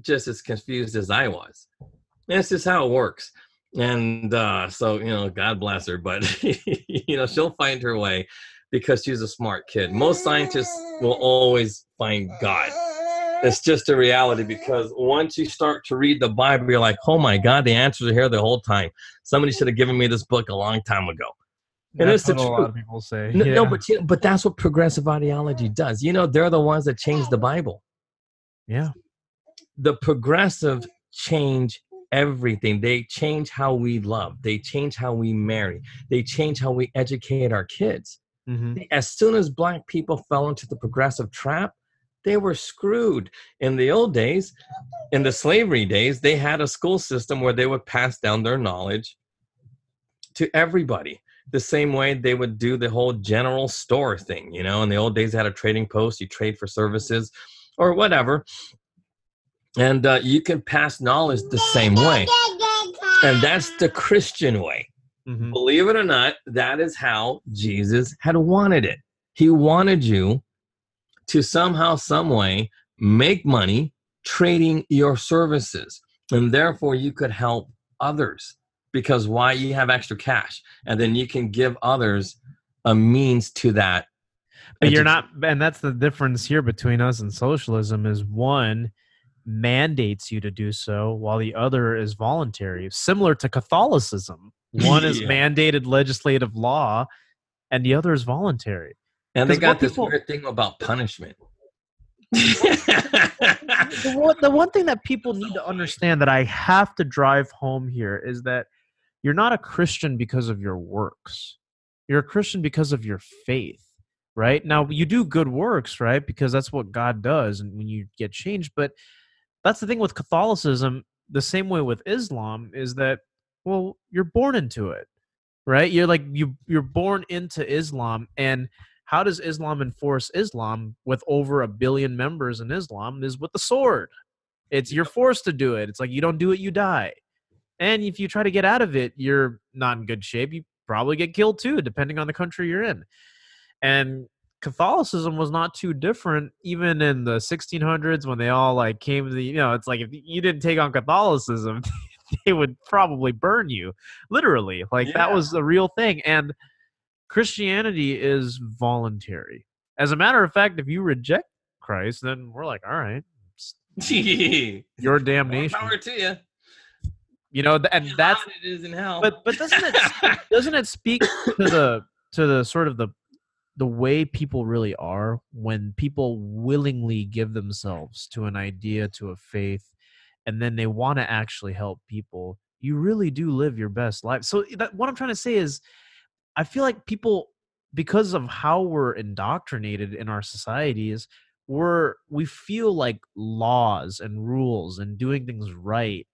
just as confused as I was. And that's just how it works. And uh, so, you know, God bless her, but you know, she'll find her way because she's a smart kid. Most scientists will mm. always find God. It's just a reality because once you start to read the Bible, you're like, oh my God, the answers are here the whole time. Somebody should have given me this book a long time ago. And that's what a lot of people say. No, yeah. no but you know, but that's what progressive ideology does. You know, they're the ones that change the Bible. Yeah. The progressive change everything. They change how we love. They change how we marry. They change how we educate our kids. Mm-hmm. As soon as black people fell into the progressive trap, they were screwed. In the old days, in the slavery days, they had a school system where they would pass down their knowledge to everybody. The same way they would do the whole general store thing, you know. In the old days, they had a trading post, you trade for services or whatever. And uh, you can pass knowledge the same way. And that's the Christian way. Mm-hmm. Believe it or not, that is how Jesus had wanted it. He wanted you to somehow, some way make money trading your services. And therefore you could help others because why you have extra cash and then you can give others a means to that. But you're not and that's the difference here between us and socialism is one mandates you to do so while the other is voluntary similar to catholicism one is mandated legislative law, and the other is voluntary. And they got this people, weird thing about punishment. the, one, the one thing that people need to understand that I have to drive home here is that you're not a Christian because of your works. You're a Christian because of your faith, right? Now you do good works, right? Because that's what God does, and when you get changed. But that's the thing with Catholicism. The same way with Islam is that well, you're born into it, right? You're like you you're born into Islam, and how does Islam enforce Islam with over a billion members in Islam? Is with the sword. It's you're forced to do it. It's like you don't do it, you die. And if you try to get out of it, you're not in good shape. You probably get killed too, depending on the country you're in. And Catholicism was not too different, even in the 1600s when they all like came to the. You know, it's like if you didn't take on Catholicism, they would probably burn you, literally. Like yeah. that was a real thing. And Christianity is voluntary. As a matter of fact, if you reject Christ, then we're like, all right, your damnation. Power to you. You know, and that's it is in hell. But but doesn't it doesn't it speak to the to the sort of the the way people really are when people willingly give themselves to an idea to a faith and then they want to actually help people you really do live your best life. So eh, that, what i'm trying to say is i feel like people because of how we're indoctrinated in our societies we're we feel like laws and rules and doing things right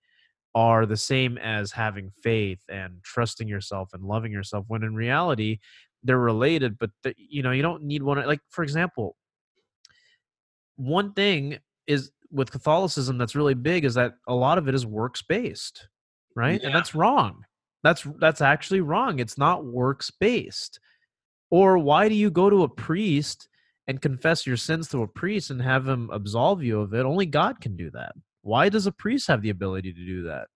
are the same as having faith and trusting yourself and loving yourself when in reality they're related but the, you know you don't need one like for example one thing is with catholicism that's really big is that a lot of it is works based right yeah. and that's wrong. That's that's actually wrong. It's not works based or why do you go to a priest and confess your sins to a priest and have him absolve you of it? Only god can do that. Why does a priest have the ability to do that?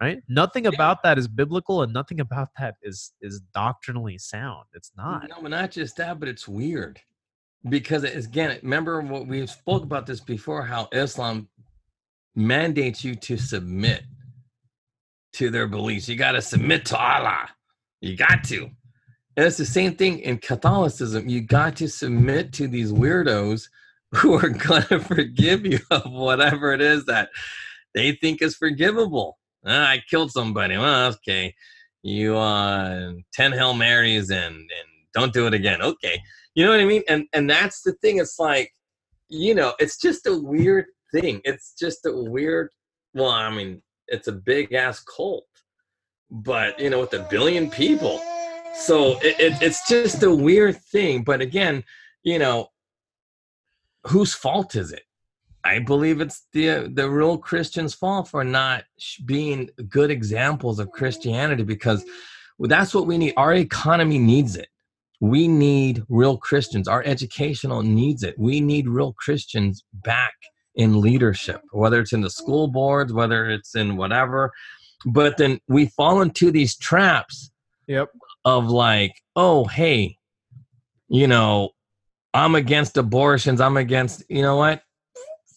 Right? Nothing yeah. about that is biblical and nothing about that is is doctrinally sound. It's not. No, but not just that, but it's weird. Because again, remember what we spoke about this before, how Islam mandates you to submit to their beliefs. You got to submit to Allah. You got to. And it's the same thing in Catholicism. You got to submit to these weirdos who are going to forgive you of whatever it is that they think is forgivable. Ah, I killed somebody. Well, okay. You uh 10 Hail Marys and and don't do it again. Okay. You know what I mean? And and that's the thing. It's like, you know, it's just a weird thing. It's just a weird well, I mean, it's a big ass cult. But you know, with a billion people. So it, it, it's just a weird thing. But again, you know, whose fault is it? I believe it's the the real Christians' fault for not being good examples of mm-hmm. Christianity because that's what we need. Our economy needs it. We need real Christians. Our educational needs it. We need real Christians back in leadership, whether it's in the mm-hmm. school boards, whether it's in whatever. But then we fall into these traps yep. of like, oh, hey, you know, I'm against abortions. I'm against, you know what?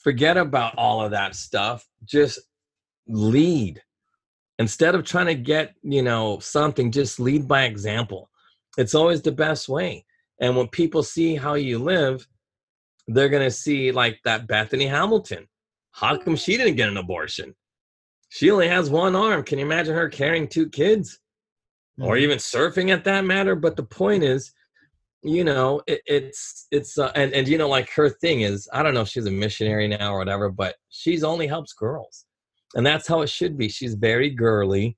Forget about all of that stuff. Just lead. Instead of trying to get, you know, something, just lead by example. It's always the best way. And when people see how you live, they're going to see like that Bethany Hamilton. How come she didn't get an abortion? She only has one arm. Can you imagine her carrying two kids? Mm-hmm. Or even surfing at that matter? But the point is, you know it, it's it's uh, and and you know like her thing is i don't know if she's a missionary now or whatever but she's only helps girls and that's how it should be she's very girly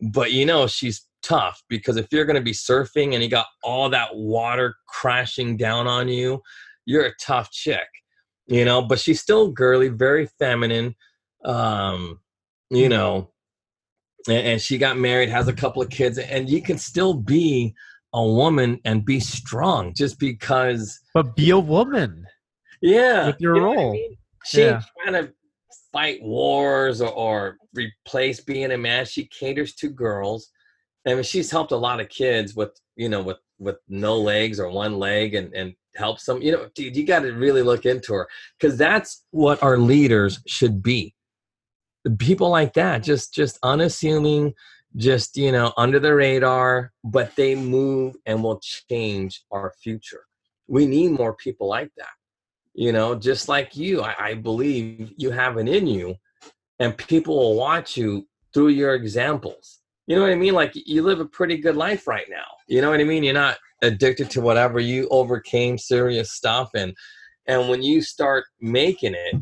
but you know she's tough because if you're going to be surfing and you got all that water crashing down on you you're a tough chick you know but she's still girly very feminine um you mm-hmm. know and, and she got married has a couple of kids and you can still be a woman and be strong just because but be a woman. Yeah with your you role I mean? she yeah. trying to fight wars or, or, replace being a man. She caters to girls. I mean, she's helped a lot of kids with you know with with no legs or one leg and and helps them. You know dude you got to really look into her because that's what our leaders should be. People like that just just unassuming just you know under the radar but they move and will change our future we need more people like that you know just like you I, I, believe you have it in you and people will watch you through your examples You know what I mean? Like you live a pretty good life right now. You know what I mean? You're not addicted to whatever. You overcame serious stuff, and and when you start making it,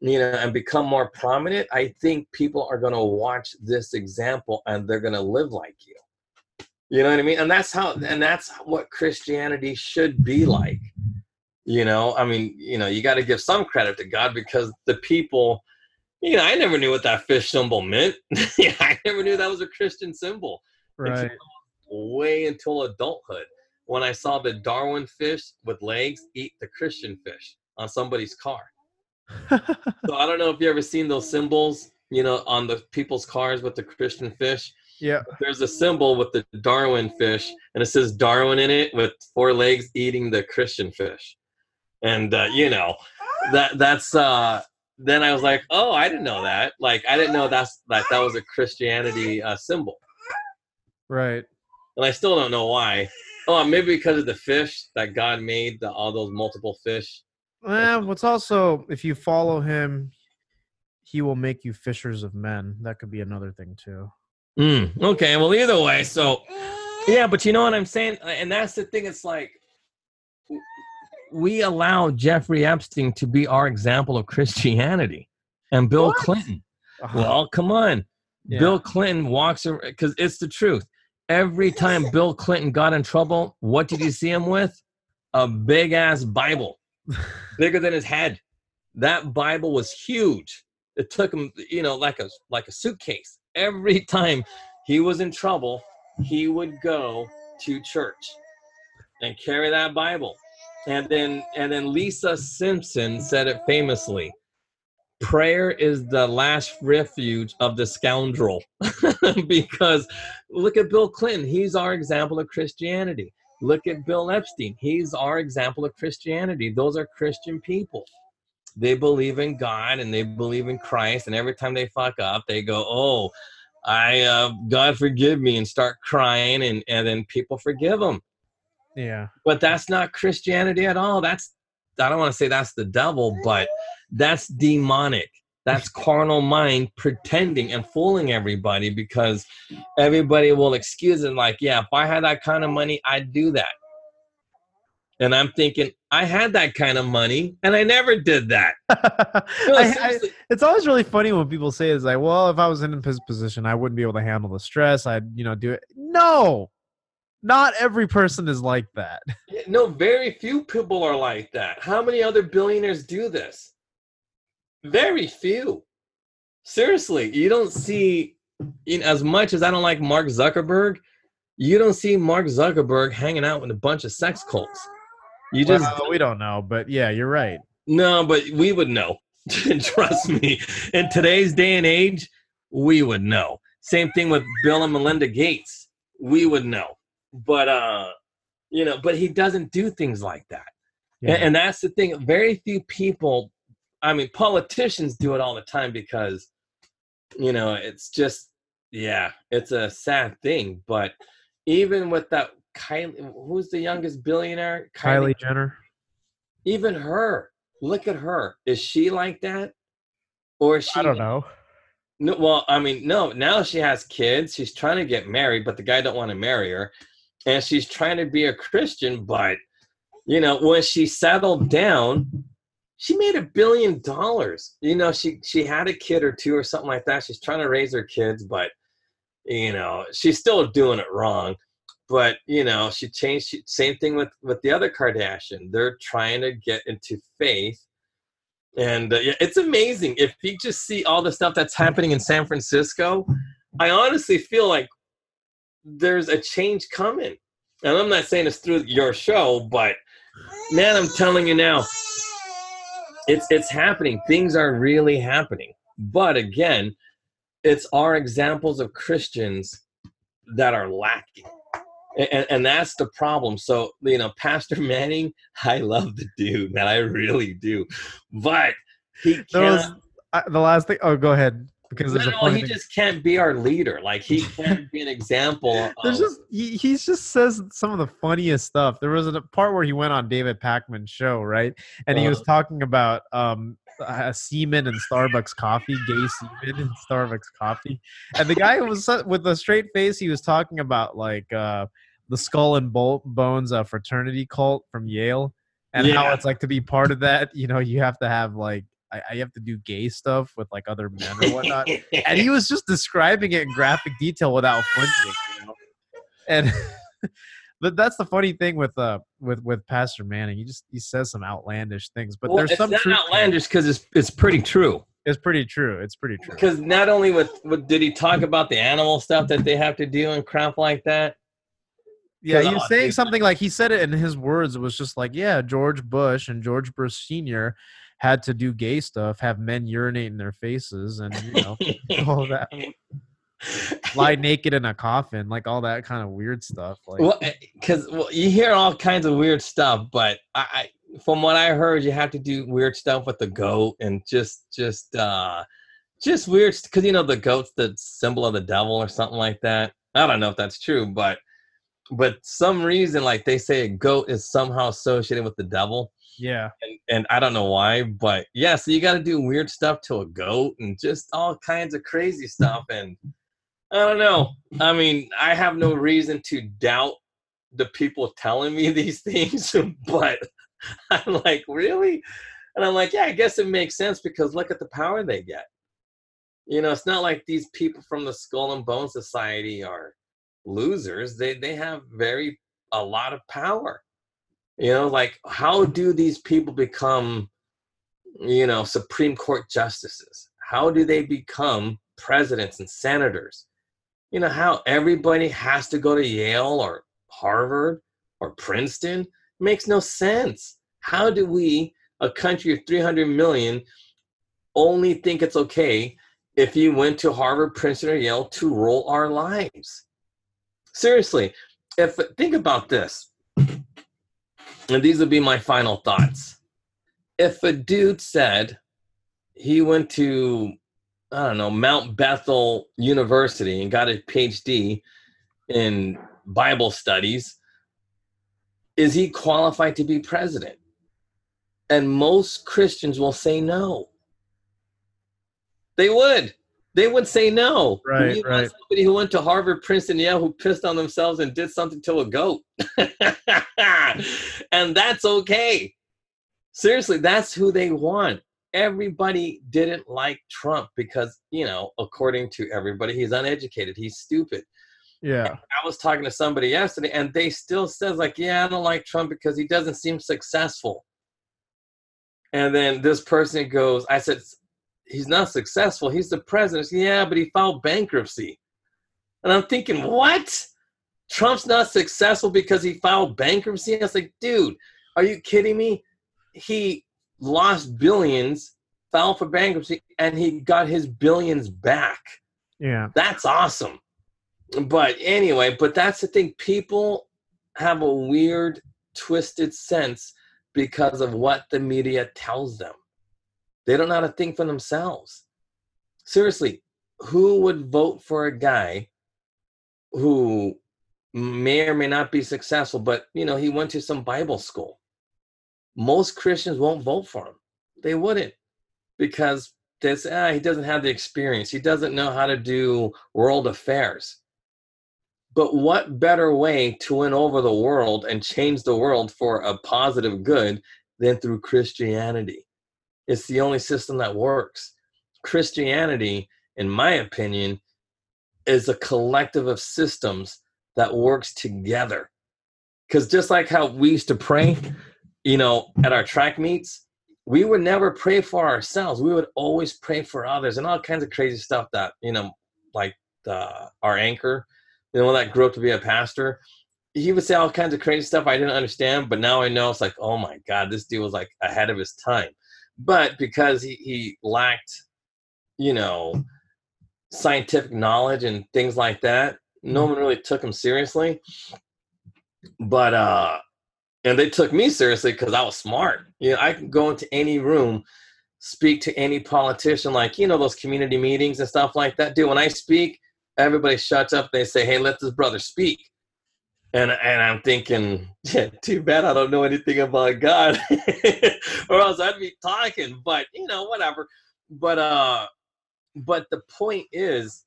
you know, and become more prominent, I think people are going to watch this example and they're going to live like you. You know what I mean? And that's how, and that's what Christianity should be like. You know, I mean, you know, you got to give some credit to God because the people, you know, I never knew what that fish symbol meant. yeah, I never knew that was a Christian symbol. Right. Until, way until adulthood when I saw the Darwin fish with legs eat the Christian fish on somebody's car. So I don't know if you ever seen those symbols, you know, on the people's cars with the Christian fish. Yeah. There's a symbol with the Darwin fish, and it says Darwin in it with four legs eating the Christian fish. And uh, you know, that that's uh then I was like, oh, I didn't know that. Like I didn't know that's that that was a Christianity uh, symbol. Right. And I still don't know why. Oh, maybe because of the fish that God made, the, all those multiple fish. Well, what's also if you follow him, he will make you fishers of men. That could be another thing too. Mm, okay, well, either way, so yeah, but you know what I'm saying, and that's the thing. It's like we allow Jeffrey Epstein to be our example of Christianity, and Bill What? Clinton. Uh, Well, come on, yeah. Bill Clinton walks around because it's the truth. Every time Bill Clinton got in trouble, what did you see him with? A big ass Bible, bigger than his head. That Bible was huge. It took him, you know, like a like a suitcase. Every time he was in trouble, he would go to church and carry that Bible. And then and then Lisa Simpson said it famously. Prayer is the last refuge of the scoundrel. because look at Bill Clinton, he's our example of Christianity. Look at Bill Epstein, he's our example of Christianity. Those are Christian people. They believe in God and they believe in Christ, and every time they fuck up, they go, "Oh, I uh, God forgive me," and start crying, and and then people forgive them Yeah. but that's not Christianity at all. That's I don't want to say that's the devil, but that's demonic. That's carnal mind pretending and fooling everybody because everybody will excuse it like, yeah, if I had that kind of money, I'd do that. And I'm thinking, I had that kind of money and I never did that. No, I- I- it's always really funny when people say it's like, well, if I was in his position, I wouldn't be able to handle the stress. I'd, you know, do it. No, not every person is like that. No, very few people are like that. How many other billionaires do this? Very few. Seriously, you don't see, in as much as I don't like Mark Zuckerberg, you don't see Mark Zuckerberg hanging out with a bunch of sex cults. You just Well, we don't know, but yeah, you're right. no, but we would know. Trust me. In today's day and age, we would know. Same thing with Bill and Melinda Gates. We would know. But uh, you know, but he doesn't do things like that. Yeah. And, and that's the thing. Very few people, I mean, politicians do it all the time because, you know, it's just, yeah, it's a sad thing. But even with that, Kylie, who's the youngest billionaire? Kylie Jenner. Even her. Look at her. Is she like that? Or is she? I don't know. No, well, I mean, no. Now she has kids. She's trying to get married, but the guy don't want to marry her, and she's trying to be a Christian. But you know, when she settled down, she made a billion dollars. You know, she she had a kid or two or something like that. She's trying to raise her kids, but you know, she's still doing it wrong. But you know, she changed. She, same thing with with the other Kardashian. They're trying to get into faith and uh, yeah, it's amazing if you just see all the stuff that's happening in San Francisco. I honestly feel like there's a change coming, and I'm not saying it's through your show, but man, I'm telling you now, it's it's happening. Things are really happening. But again, it's our examples of Christians that are lacking. And, and that's the problem. So, you know, Pastor Manning, I love the dude, man. I really do. But he was uh, the last thing. Oh, go ahead. Because no, no, he just can't be our leader. Like he can't be an example. Of, There's just he, he's just says some of the funniest stuff. There was a part where he went on David Pakman's show, right? And he was Uh-huh. talking about um uh, semen in Starbucks coffee, gay semen and Starbucks coffee, and the guy was with a straight face. He was talking about like uh, the Skull and Bo- Bones uh, fraternity cult from Yale, and how it's like to be part of that. You know, you have to have like I, I have to do gay stuff with like other men or whatnot. and he was just describing it in graphic detail without flinching. You know? And but that's the funny thing with uh with with Pastor Manning. He just he says some outlandish things, but well, there's it's some not truth. to it. outlandish because it's it's pretty true. It's pretty true. It's pretty true. Because not only with, with did he talk about the animal stuff that they have to do and crap like that. Yeah, he was saying something like he said it in his words. It was just like, yeah, George Bush and George Bush Senior had to do gay stuff, have men urinate in their faces, and you know all that, lie naked in a coffin, like all that kind of weird stuff. Like, Well, because well, you hear all kinds of weird stuff, but I, I, from what I heard, you have to do weird stuff with the goat and just, just, uh, just weird. Because you know the goat's the symbol of the devil or something like that. I don't know if that's true, but, but some reason like they say a goat is somehow associated with the devil, yeah, and, and I don't know why, but yeah. So you got to do weird stuff to a goat and just all kinds of crazy stuff and. I don't know. I mean, I have no reason to doubt the people telling me these things, but I'm like, really? And I'm like, yeah, I guess it makes sense because look at the power they get. You know, it's not like these people from the Skull and Bone Society are losers. They they have very a lot of power. You know, like how do these people become, you know, Supreme Court justices? How do they become presidents and senators? you know how everybody has to go to Yale or Harvard or Princeton makes no sense. How do we, a country of 300 million, only think it's okay if you went to Harvard, Princeton, or Yale to rule our lives? Seriously, if think about this, and these would be my final thoughts. If a dude said he went to I don't know, Mount Bethel University and got a PhD in Bible studies, is he qualified to be president? And most Christians will say no. They would. They would say no. Right, You want right. Somebody who went to Harvard, Princeton, Yale, who pissed on themselves and did something to a goat. and that's okay. Seriously, that's who they want everybody didn't like Trump because, you know, according to everybody, he's uneducated, he's stupid. yeah, I was talking to somebody yesterday and they still says like, yeah, I don't like Trump because he doesn't seem successful. And then this person goes, I said, he's not successful. He's the president. Yeah, but he filed bankruptcy. And I'm thinking, what? Trump's not successful because he filed bankruptcy? I was like, dude, are you kidding me? He lost billions, filed for bankruptcy, and he got his billions back. yeah, That's awesome. But anyway, but that's the thing. People have a weird, twisted sense because of what the media tells them. They don't know how to think for themselves. Seriously, who would vote for a guy who may or may not be successful, but you know, he went to some Bible school? Most Christians won't vote for him. They wouldn't because say, ah, he doesn't have the experience. He doesn't know how to do world affairs. But what better way to win over the world and change the world for a positive good than through Christianity? It's the only system that works. Christianity, in my opinion, is a collective of systems that works together. Because just like how we used to pray, you know, at our track meets, we would never pray for ourselves. We would always pray for others and all kinds of crazy stuff that, you know, like the, our anchor, you know, that grew up to be a pastor. He would say all kinds of crazy stuff I didn't understand, but now I know it's like, oh my God, this dude was like ahead of his time. But because he, he lacked, you know, scientific knowledge and things like that, no one really took him seriously. But uh and they took me seriously because I was smart. You know, I can go into any room, speak to any politician, like you know those community meetings and stuff like that. Dude, when I speak, everybody shuts up. They say, "Hey, let this brother speak," and and I'm thinking, yeah, too bad I don't know anything about God, or else I'd be talking. But you know, whatever. But uh, but the point is,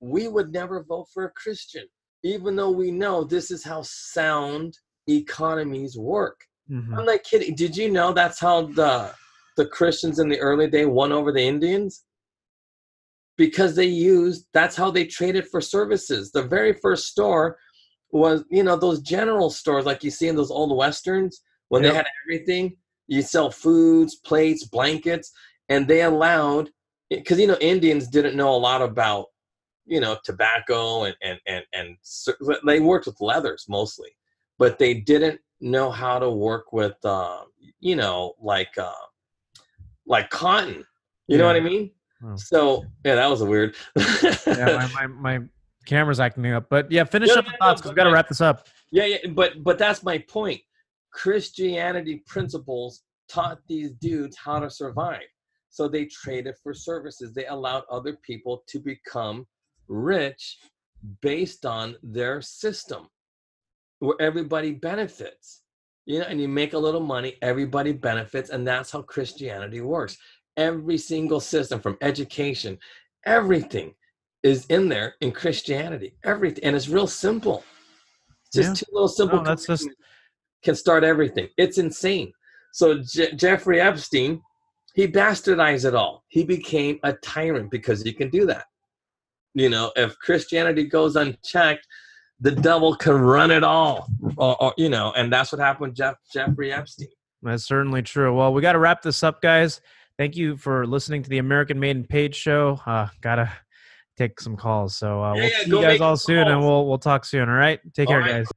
we would never vote for a Christian, even though we know this is how sound economies work. Mhm. I'm not kidding. Did you know that's how the the Christians in the early day won over the Indians? Because they used that's how they traded for services. The very first store was, you know, those general stores like you see in those old westerns when Yep. they had everything. You sell foods, plates, blankets, and they allowed because you know Indians didn't know a lot about you know tobacco and and and and they worked with leathers mostly, but they didn't know how to work with uh, you know like uh, like cotton. You know what I mean? Oh. So yeah, that was a weird. yeah, my, my, my camera's acting up. But yeah, finish No, up no, the no, thoughts because we got to wrap this up. Yeah, yeah, but but that's my point. Christianity principles taught these dudes how to survive. So they traded for services. They allowed other people to become rich based on their system where everybody benefits. You know, and you make a little money, everybody benefits, and that's how Christianity works. Every single system from education, everything is in there in Christianity. Everything. And it's real simple. It's just Yeah. two little simple No, that's just- can start everything. It's insane. So Je- Jeffrey Epstein, he bastardized it all. He became a tyrant because he can do that. You know, if Christianity goes unchecked, the devil can run it all. Or, or, you know, and that's what happened with Jeff, Jeffrey Epstein. That's certainly true. Well, we got to wrap this up, guys. Thank you for listening to the American Maiden Page Show. Uh, gotta take some calls. So uh, Yeah, we'll yeah, see you guys all soon, and we'll we'll talk soon. All right. Take All care, right. guys.